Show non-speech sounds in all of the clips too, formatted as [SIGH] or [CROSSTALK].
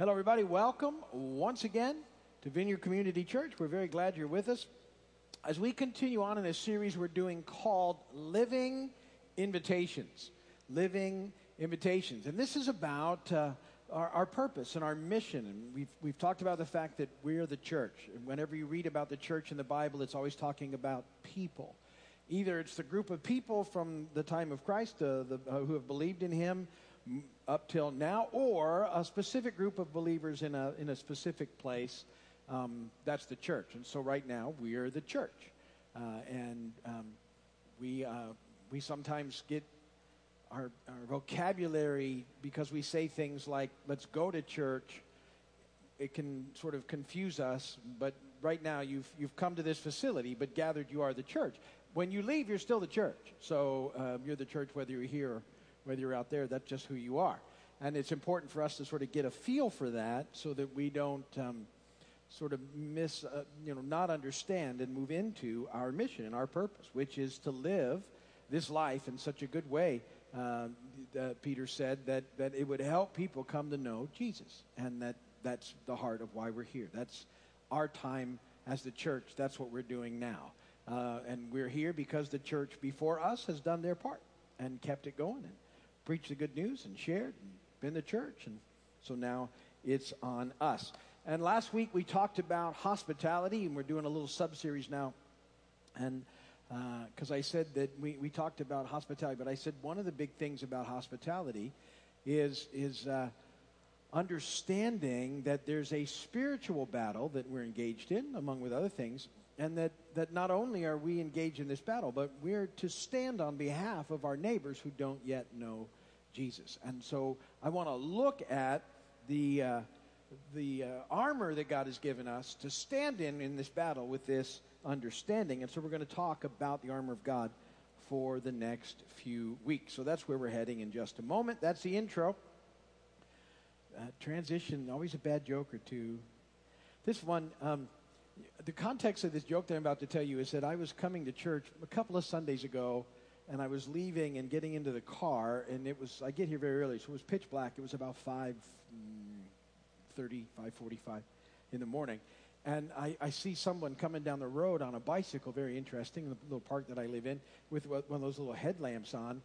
Hello, everybody. Welcome once again to Vineyard Community Church. We're very glad you're with us. As we continue on in this series we're doing called Living Invitations. Living Invitations. And this is about uh, our, our purpose and our mission. And we've, we've talked about the fact that we're the church. And whenever you read about the church in the Bible, it's always talking about people. Either it's the group of people from the time of Christ uh, the, uh, who have believed in him up till now, or a specific group of believers in a, in a specific place. Um, that's the church. And so right now, we are the church. Uh, and um, we, uh, we sometimes get our, our vocabulary because we say things like, let's go to church. It can sort of confuse us, but right now you've, you've come to this facility, but gathered you are the church. When you leave, you're still the church. So um, you're the church whether you're here whether you're out there. That's just who you are. And it's important for us to sort of get a feel for that so that we don't um, sort of miss, uh, you know, not understand and move into our mission and our purpose, which is to live this life in such a good way. Uh, uh, Peter said that, that it would help people come to know Jesus. And that, that's the heart of why we're here. That's our time as the church. That's what we're doing now. Uh, and we're here because the church before us has done their part and kept it going preached the good news and shared and been the church. And so now it's on us. And last week we talked about hospitality, and we're doing a little sub series now. And because uh, I said that we, we talked about hospitality, but I said one of the big things about hospitality is, is uh, understanding that there's a spiritual battle that we're engaged in, among with other things, and that, that not only are we engaged in this battle, but we're to stand on behalf of our neighbors who don't yet know Jesus. And so I want to look at the, uh, the uh, armor that God has given us to stand in in this battle with this understanding. And so we're going to talk about the armor of God for the next few weeks. So that's where we're heading in just a moment. That's the intro. Uh, transition, always a bad joke or two. This one, um, the context of this joke that I'm about to tell you is that I was coming to church a couple of Sundays ago, and I was leaving and getting into the car, and it was I get here very early, so it was pitch black. It was about five mm, thirty, five forty-five in the morning, and I, I, see someone coming down the road on a bicycle, very interesting, in the little park that I live in, with one of those little headlamps on,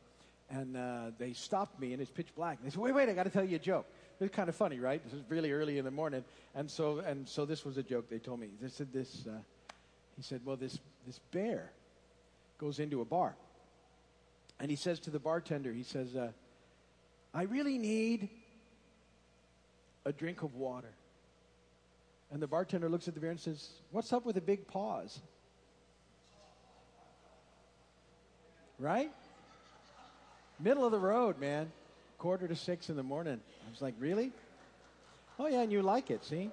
and uh, they stopped me, and it's pitch black. And they said, "Wait, wait, I got to tell you a joke." It's kind of funny, right? This is really early in the morning, and so and so this was a joke they told me. They said this. Uh, he said, "Well, this this bear goes into a bar, and he says to the bartender, he says, uh, I really need a drink of water." And the bartender looks at the beer and says, "What's up with the big paws?" Right? Middle of the road, man quarter to six in the morning. I was like, really? Oh, yeah, and you like it, see?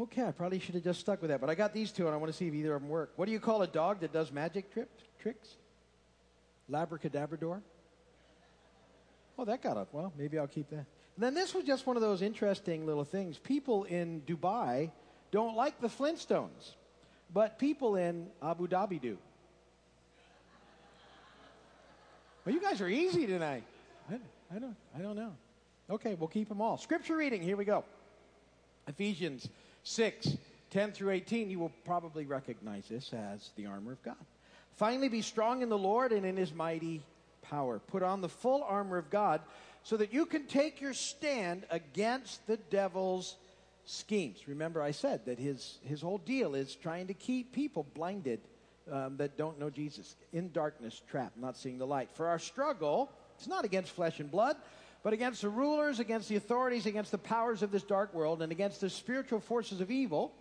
Okay, I probably should have just stuck with that. But I got these two, and I want to see if either of them work. What do you call a dog that does magic trip, tricks? Labracadabrador? Oh, that got up. Well, maybe I'll keep that. And then this was just one of those interesting little things. People in Dubai don't like the Flintstones, but people in Abu Dhabi do. Well, you guys are easy tonight. I, I, don't, I don't know. Okay, we'll keep them all. Scripture reading, here we go. Ephesians 6, 10 through 18. You will probably recognize this as the armor of God. Finally, be strong in the Lord and in his mighty power. Put on the full armor of God so that you can take your stand against the devil's schemes. Remember, I said that his, his whole deal is trying to keep people blinded um, that don't know Jesus, in darkness, trapped, not seeing the light. For our struggle, it's not against flesh and blood, but against the rulers, against the authorities, against the powers of this dark world, and against the spiritual forces of evil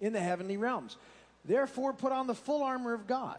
in the heavenly realms. Therefore, put on the full armor of God,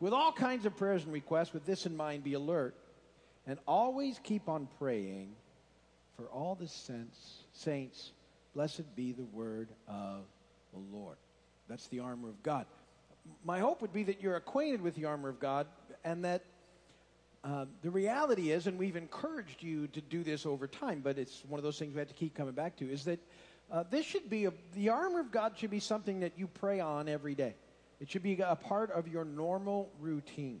with all kinds of prayers and requests. With this in mind, be alert, and always keep on praying for all the saints, saints, blessed be the word of the Lord. That's the armor of God. My hope would be that you're acquainted with the armor of God and that uh, the reality is, and we've encouraged you to do this over time, but it's one of those things we have to keep coming back to, is that uh, this should be a, the armor of God should be something that you pray on every day. It should be a part of your normal routine.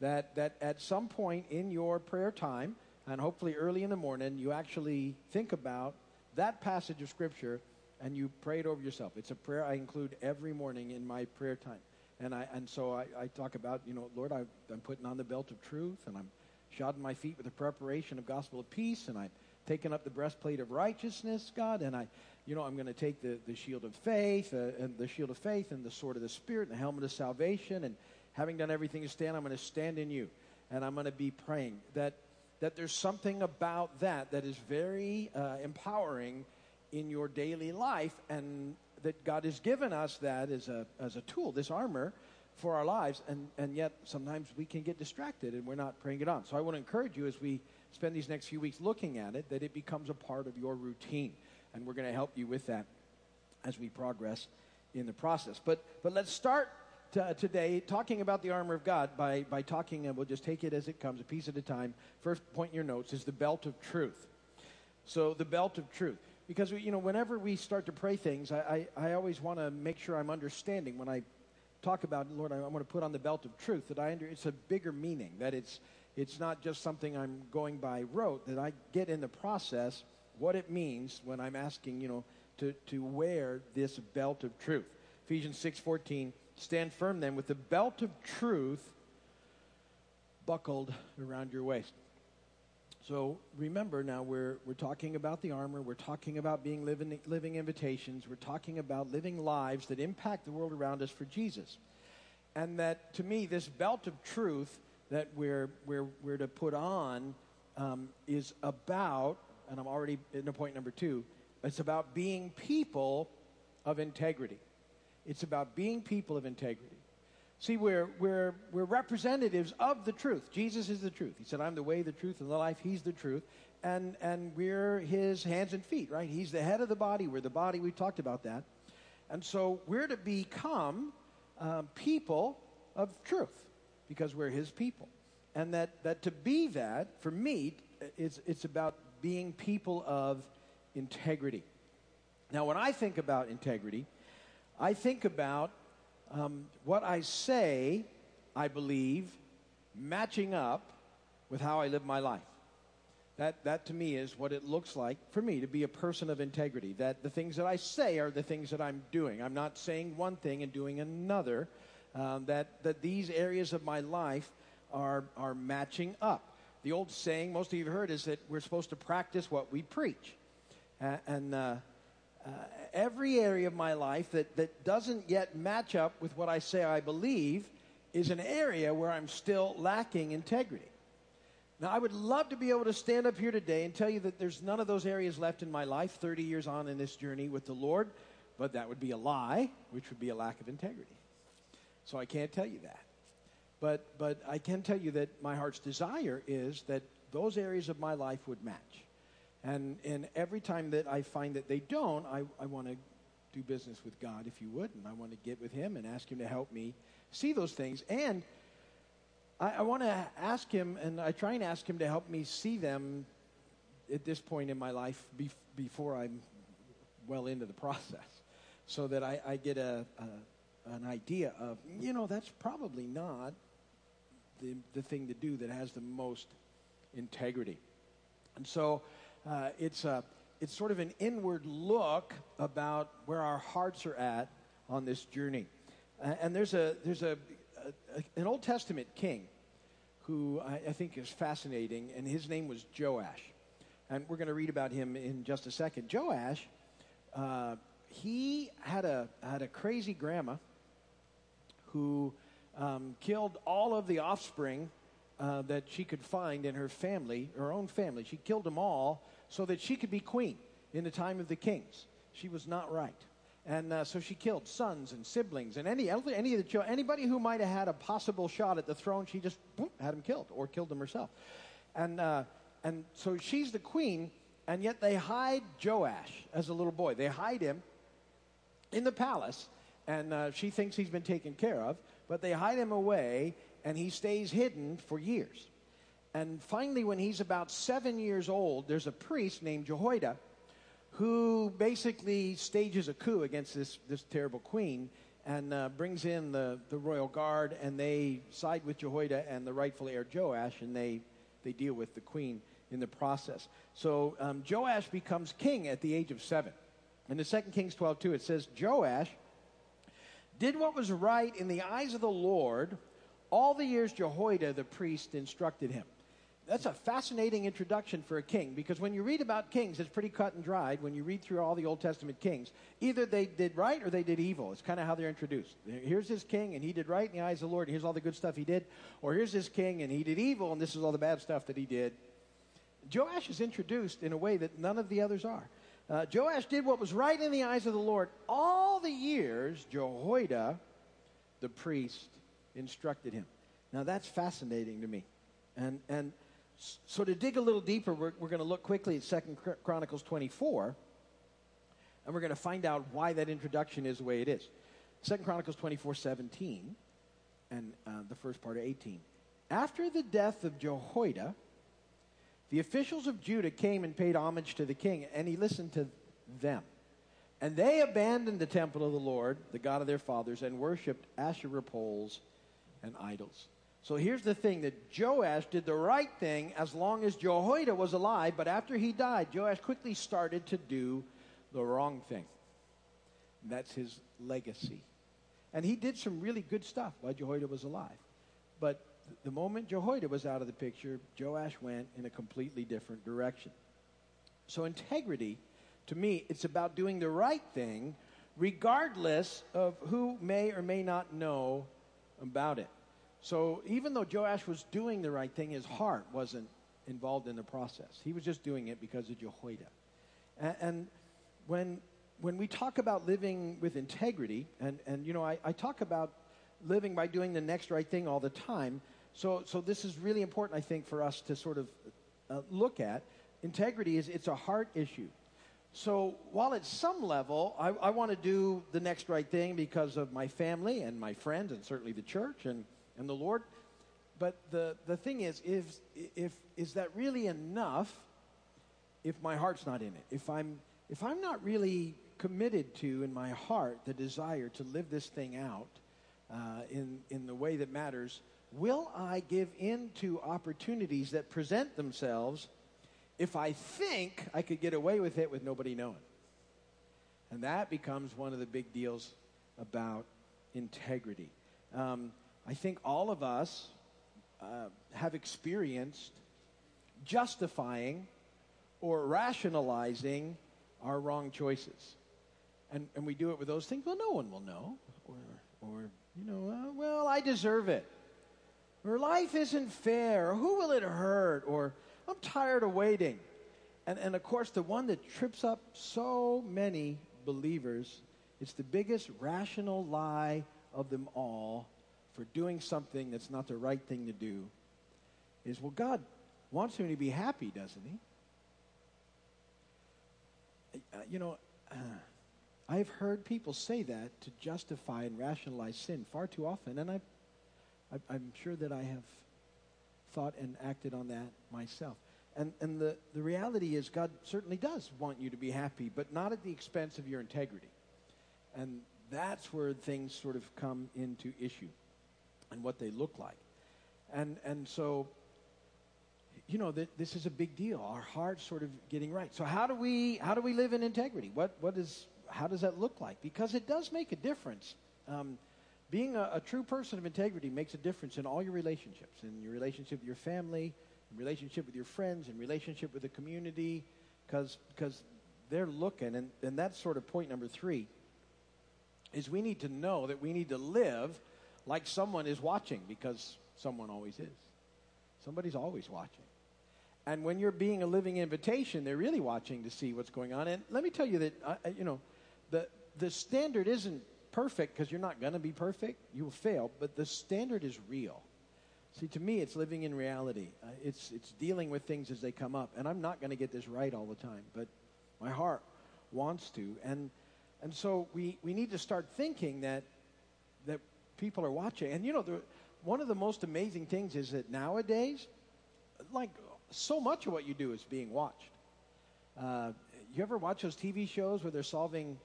That, that at some point in your prayer time, and hopefully early in the morning, you actually think about that passage of Scripture and you pray it over yourself. It's a prayer I include every morning in my prayer time. And, I, and so I, I talk about, you know, Lord, I, I'm putting on the belt of truth and I'm shodding my feet with the preparation of gospel of peace and I'm taking up the breastplate of righteousness, God, and I, you know, I'm going to take the, the shield of faith uh, and the shield of faith and the sword of the Spirit and the helmet of salvation. And having done everything to stand, I'm going to stand in you. And I'm going to be praying that, that there's something about that that is very uh, empowering in your daily life and that God has given us that as a, as a tool, this armor for our lives. And, and yet sometimes we can get distracted and we're not praying it on. So I want to encourage you as we spend these next few weeks looking at it that it becomes a part of your routine and we're going to help you with that as we progress in the process. But, but let's start t- uh, today talking about the armor of God by, by talking, and we'll just take it as it comes, a piece at a time. First point in your notes is the belt of truth. So, the belt of truth. Because, you know, whenever we start to pray things, I, I, I always want to make sure I'm understanding when I talk about, Lord, I, I want to put on the belt of truth, that I under, it's a bigger meaning, that it's, it's not just something I'm going by rote, that I get in the process what it means when I'm asking, you know, to, to wear this belt of truth. Ephesians 6:14, stand firm then with the belt of truth buckled around your waist. So remember now we're, we're talking about the armor, we're talking about being living, living invitations, we're talking about living lives that impact the world around us for Jesus. And that to me, this belt of truth that we're, we're, we're to put on um, is about and I'm already into point number two. It's about being people of integrity. It's about being people of integrity. See, we're, we're, we're representatives of the truth. Jesus is the truth. He said, I'm the way, the truth, and the life. He's the truth. And, and we're his hands and feet, right? He's the head of the body. We're the body. We talked about that. And so we're to become um, people of truth because we're his people. And that, that to be that, for me, it's, it's about being people of integrity. Now, when I think about integrity, I think about um, what I say, I believe, matching up with how I live my life. That, that to me is what it looks like for me to be a person of integrity. That the things that I say are the things that I'm doing. I'm not saying one thing and doing another. Um, that, that these areas of my life are, are matching up the old saying most of you have heard is that we're supposed to practice what we preach. And uh, uh, every area of my life that, that doesn't yet match up with what I say I believe is an area where I'm still lacking integrity. Now, I would love to be able to stand up here today and tell you that there's none of those areas left in my life 30 years on in this journey with the Lord, but that would be a lie, which would be a lack of integrity. So I can't tell you that. But, but I can tell you that my heart's desire is that those areas of my life would match. And, and every time that I find that they don't, I, I want to do business with God, if you would, and I want to get with Him and ask Him to help me see those things. And I, I want to ask Him, and I try and ask Him to help me see them at this point in my life bef- before I'm well into the process, so that I, I get a, a, an idea of, you know, that's probably not the, the thing to do that has the most integrity. And so uh, it's, a, it's sort of an inward look about where our hearts are at on this journey. Uh, and there's, a, there's a, a, an Old Testament king who I, I think is fascinating, and his name was Joash. And we're going to read about him in just a second. Joash, uh, he had a, had a crazy grandma who um, killed all of the offspring uh, that she could find in her family, her own family. She killed them all so that she could be queen in the time of the kings. She was not right. And uh, so she killed sons and siblings and any, any of the children, anybody who might have had a possible shot at the throne, she just boom, had them killed or killed them herself. And, uh, and so she's the queen, And yet they hide Joash as a little boy. They hide him in the palace, and uh, she thinks he's been taken care of, but they hide him away, and he stays hidden for years. And finally, when he's about seven years old, there's a priest named Jehoiada who basically stages a coup against this, this terrible queen and uh, brings in the, the royal guard, and they side with Jehoiada and the rightful heir Joash, and they, they deal with the queen in the process. So um, Joash becomes king at the age of seven. In the 2 Kings 12 2, it says, Joash did what was right in the eyes of the Lord all the years Jehoiada the priest instructed him that's a fascinating introduction for a king because when you read about kings, it's pretty cut and dried. When you read through all the Old Testament kings, either they did right or they did evil. It's kind of how they're introduced. Here's this king, and he did right in the eyes of the Lord, and here's all the good stuff he did. Or here's this king, and he did evil, and this is all the bad stuff that he did. Joash is introduced in a way that none of the others are. Uh, Joash did what was right in the eyes of the Lord all the years Jehoiada, the priest, instructed him. Now that's fascinating to me. And, and so to dig a little deeper, we're, we're going to look quickly at Second Chronicles 24, and we're going to find out why that introduction is the way it is. Second Chronicles 24, 17, and uh, the first part of 18. After the death of Jehoiada, the officials of Judah came and paid homage to the king, and he listened to them. And they abandoned the temple of the Lord, the God of their fathers, and worshipped Asherah poles and idols. So here's the thing that Joash did the right thing as long as Jehoiada was alive, but after he died, Joash quickly started to do the wrong thing. And that's his legacy. And he did some really good stuff while Jehoiada was alive. But the moment Jehoiada was out of the picture, Joash went in a completely different direction. So integrity, to me, it's about doing the right thing regardless of who may or may not know about it. So even though Joash was doing the right thing, his heart wasn't involved in the process. He was just doing it because of Jehoiada. And, and when, when we talk about living with integrity, and, and you know, I, I talk about living by doing the next right thing all the time. So, so this is really important, I think, for us to sort of uh, look at. Integrity is it's a heart issue. So while at some level I, I want to do the next right thing because of my family and my friends and certainly the church and and the Lord. But the, the thing is, if, if, is that really enough if my heart's not in it? If I'm, if I'm not really committed to, in my heart, the desire to live this thing out uh, in, in the way that matters, will I give in to opportunities that present themselves if I think I could get away with it with nobody knowing? And that becomes one of the big deals about integrity. Um, I think all of us uh, have experienced justifying or rationalizing our wrong choices. And, and we do it with those things. Well, no one will know. Or, or you know, uh, well, I deserve it. Or life isn't fair. Or who will it hurt? Or I'm tired of waiting. And, and of course, the one that trips up so many believers, it's the biggest rational lie of them all, for doing something that's not the right thing to do is, well, God wants me to be happy, doesn't he? Uh, you know, [CLEARS THROAT] I've heard people say that to justify and rationalize sin far too often, and I, I, am sure that I have thought and acted on that myself. And, and the, the reality is, God certainly does want you to be happy, but not at the expense of your integrity. And that's where things sort of come into issue and what they look like. And, and so, you know, th- this is a big deal. Our hearts sort of getting right. So how do we, how do we live in integrity? What, what is, how does that look like? Because it does make a difference. Um, being a, a, true person of integrity makes a difference in all your relationships, in your relationship with your family, in relationship with your friends, in relationship with the community, because they're looking, and, and that's sort of point number three, is we need to know that we need to live like someone is watching because someone always is. Somebody's always watching. And when you're being a living invitation, they're really watching to see what's going on. And let me tell you that, uh, uh you know, the, the standard isn't perfect because you're not going to be perfect. You will fail, but the standard is real. See, to me, it's living in reality. Uh, it's, it's dealing with things as they come up. And I'm not going to get this right all the time, but my heart wants to. And, and so we, we need to start thinking that, that people are watching. And you know, the, one of the most amazing things is that nowadays, like so much of what you do is being watched. Uh, you ever watch those TV shows where they're solving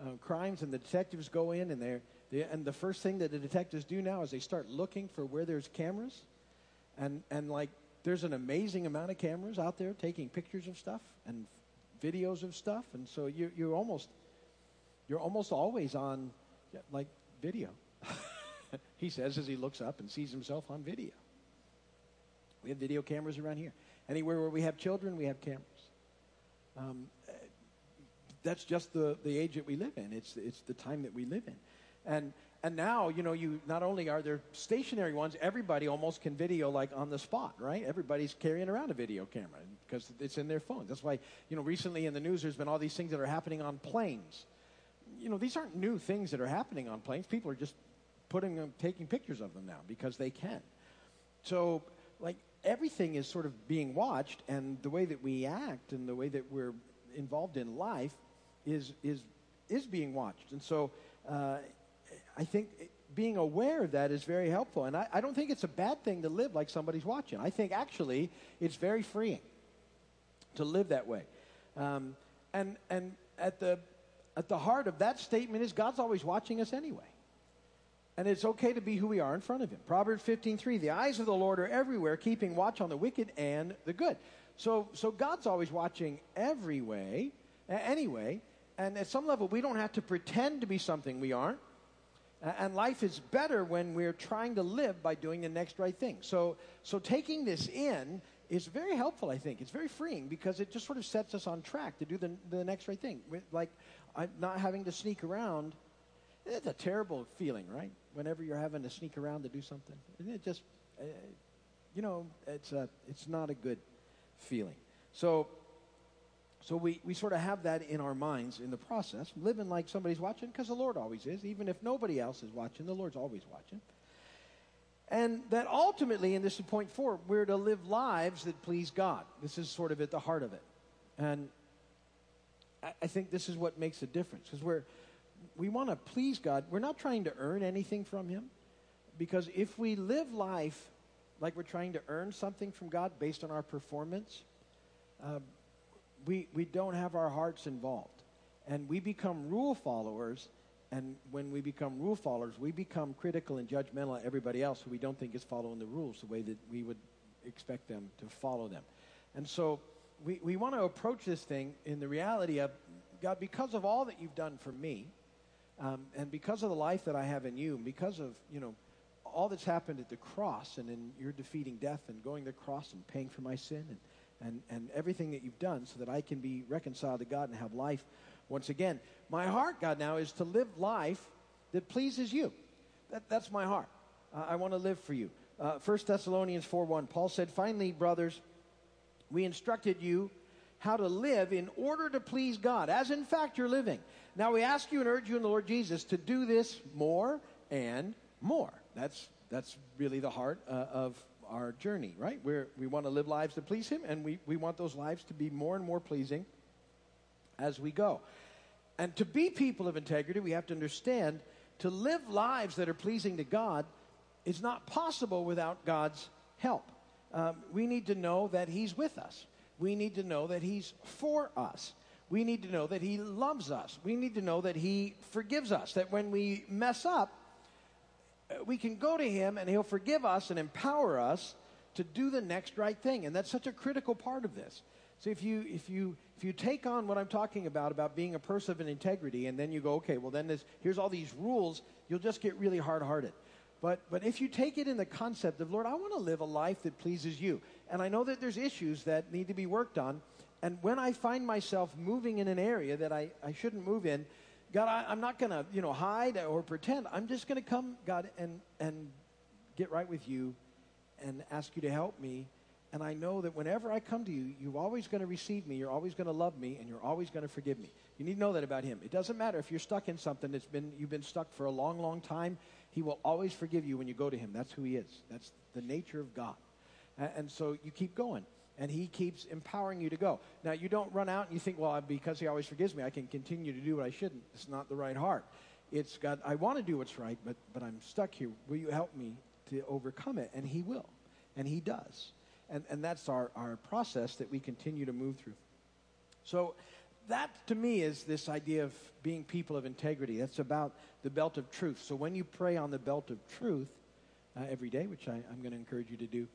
uh, crimes and the detectives go in and they're, they, and the first thing that the detectives do now is they start looking for where there's cameras, and and like there's an amazing amount of cameras out there taking pictures of stuff and videos of stuff, and so you you're almost you're almost always on like video. [LAUGHS] he says as he looks up and sees himself on video. We have video cameras around here. Anywhere where we have children, we have cameras. Um, that's just the, the age that we live in. It's, it's the time that we live in. And, and now, you know, you not only are there stationary ones, everybody almost can video like on the spot, right? Everybody's carrying around a video camera because it's in their phone. That's why, you know, recently in the news there's been all these things that are happening on planes. You know, these aren't new things that are happening on planes. People are just putting them, taking pictures of them now because they can. So, like, everything is sort of being watched, and the way that we act and the way that we're involved in life is is is being watched. And so, uh, I think being aware of that is very helpful. And I, I, don't think it's a bad thing to live like somebody's watching. I think actually it's very freeing to live that way. Um, and and at the at the heart of that statement is God's always watching us anyway. And it's okay to be who we are in front of him. Proverbs 15:3, the eyes of the Lord are everywhere, keeping watch on the wicked and the good. So so God's always watching every way, anyway. And at some level, we don't have to pretend to be something we aren't. And life is better when we're trying to live by doing the next right thing. So, so taking this in is very helpful, I think. It's very freeing because it just sort of sets us on track to do the, the next right thing. Like not having to sneak around. It's a terrible feeling, right? Whenever you're having to sneak around to do something. Isn't it just, uh, you know, it's, a, it's not a good feeling. So so we, we sort of have that in our minds in the process, living like somebody's watching, because the Lord always is. Even if nobody else is watching, the Lord's always watching. And that ultimately, and this is point four, we're to live lives that please God. This is sort of at the heart of it. And I, I think this is what makes a difference, because we're, we want to please God. We're not trying to earn anything from Him, because if we live life like we're trying to earn something from God based on our performance, uh, we, we don't have our hearts involved. And we become rule followers. And when we become rule followers, we become critical and judgmental of everybody else who we don't think is following the rules the way that we would expect them to follow them. And so we, we want to approach this thing in the reality of God, because of all that you've done for me, um, and because of the life that I have in you, and because of, you know, all that's happened at the cross and in your defeating death and going to the cross and paying for my sin and and, and everything that you've done so that I can be reconciled to God and have life once again. My heart, God, now is to live life that pleases you. That, that's my heart. Uh, I want to live for you. Uh, 1 Thessalonians 4 1, Paul said, Finally, brothers, we instructed you how to live in order to please God, as in fact you're living. Now we ask you and urge you in the Lord Jesus to do this more and more. That's, that's really the heart uh, of our journey, right? We're, we want to live lives that please Him, and we, we want those lives to be more and more pleasing as we go. And to be people of integrity, we have to understand to live lives that are pleasing to God is not possible without God's help. Um, we need to know that He's with us. We need to know that He's for us. We need to know that He loves us. We need to know that He forgives us. That when we mess up, we can go to him and he'll forgive us and empower us to do the next right thing. And that's such a critical part of this. So if you if you if you take on what I'm talking about about being a person of integrity, and then you go, okay, well then this, here's all these rules, you'll just get really hard-hearted. But but if you take it in the concept of Lord, I want to live a life that pleases you, and I know that there's issues that need to be worked on, and when I find myself moving in an area that I, I shouldn't move in, God, I, am not going to, you know, hide or pretend. I'm just going to come, God, and, and get right with you and ask you to help me. And I know that whenever I come to you, you're always going to receive me, you're always going to love me, and you're always going to forgive me. You need to know that about him. It doesn't matter if you're stuck in something that's been, you've been stuck for a long, long time. He will always forgive you when you go to him. That's who he is. That's the nature of God. And, and so you keep going. And he keeps empowering you to go. Now, you don't run out and you think, well, because he always forgives me, I can continue to do what I shouldn't. It's not the right heart. It's God, I want to do what's right, but, but I'm stuck here. Will you help me to overcome it? And he will. And he does. And, and that's our, our process that we continue to move through. So that to me is this idea of being people of integrity. That's about the belt of truth. So when you pray on the belt of truth uh, every day, which I, I'm going to encourage you to do,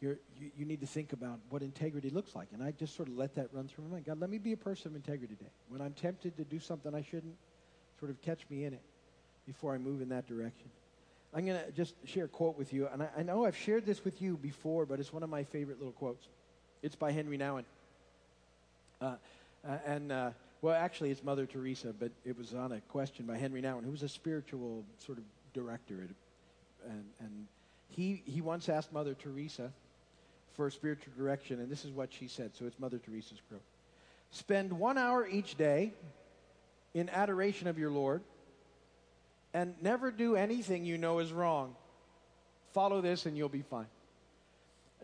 you you, need to think about what integrity looks like. And I just sort of let that run through my mind. God, let me be a person of integrity today. When I'm tempted to do something I shouldn't, sort of catch me in it before I move in that direction. I'm going to just share a quote with you. And I, I, know I've shared this with you before, but it's one of my favorite little quotes. It's by Henry Nouwen. Uh, uh, and, uh, well, actually, it's Mother Teresa, but it was on a question by Henry Nouwen, who was a spiritual sort of director. and, and he, he once asked Mother Teresa for spiritual direction, and this is what she said. So it's Mother Teresa's quote. Spend one hour each day in adoration of your Lord and never do anything you know is wrong. Follow this and you'll be fine.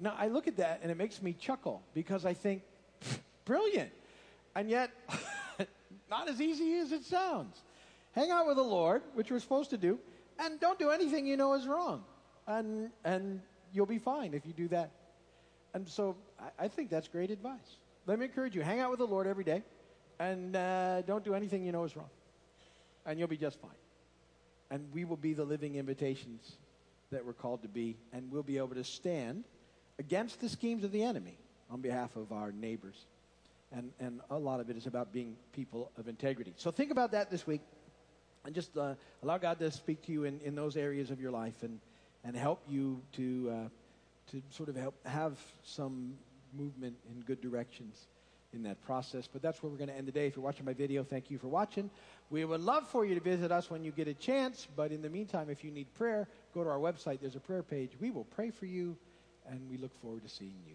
Now, I look at that and it makes me chuckle because I think, [LAUGHS] brilliant. And yet, [LAUGHS] not as easy as it sounds. Hang out with the Lord, which we're supposed to do, and don't do anything you know is wrong. And, and you'll be fine if you do that. And so I, I think that's great advice. Let me encourage you hang out with the Lord every day and uh, don't do anything you know is wrong. And you'll be just fine. And we will be the living invitations that we're called to be, and we'll be able to stand against the schemes of the enemy on behalf of our neighbors. And, and a lot of it is about being people of integrity. So think about that this week and just uh, allow God to speak to you in, in those areas of your life and, and help you to, uh, to sort of help have some movement in good directions in that process. But that's where we're going to end today. If you're watching my video, thank you for watching. We would love for you to visit us when you get a chance. But in the meantime, if you need prayer, go to our website. There's a prayer page. We will pray for you, and we look forward to seeing you.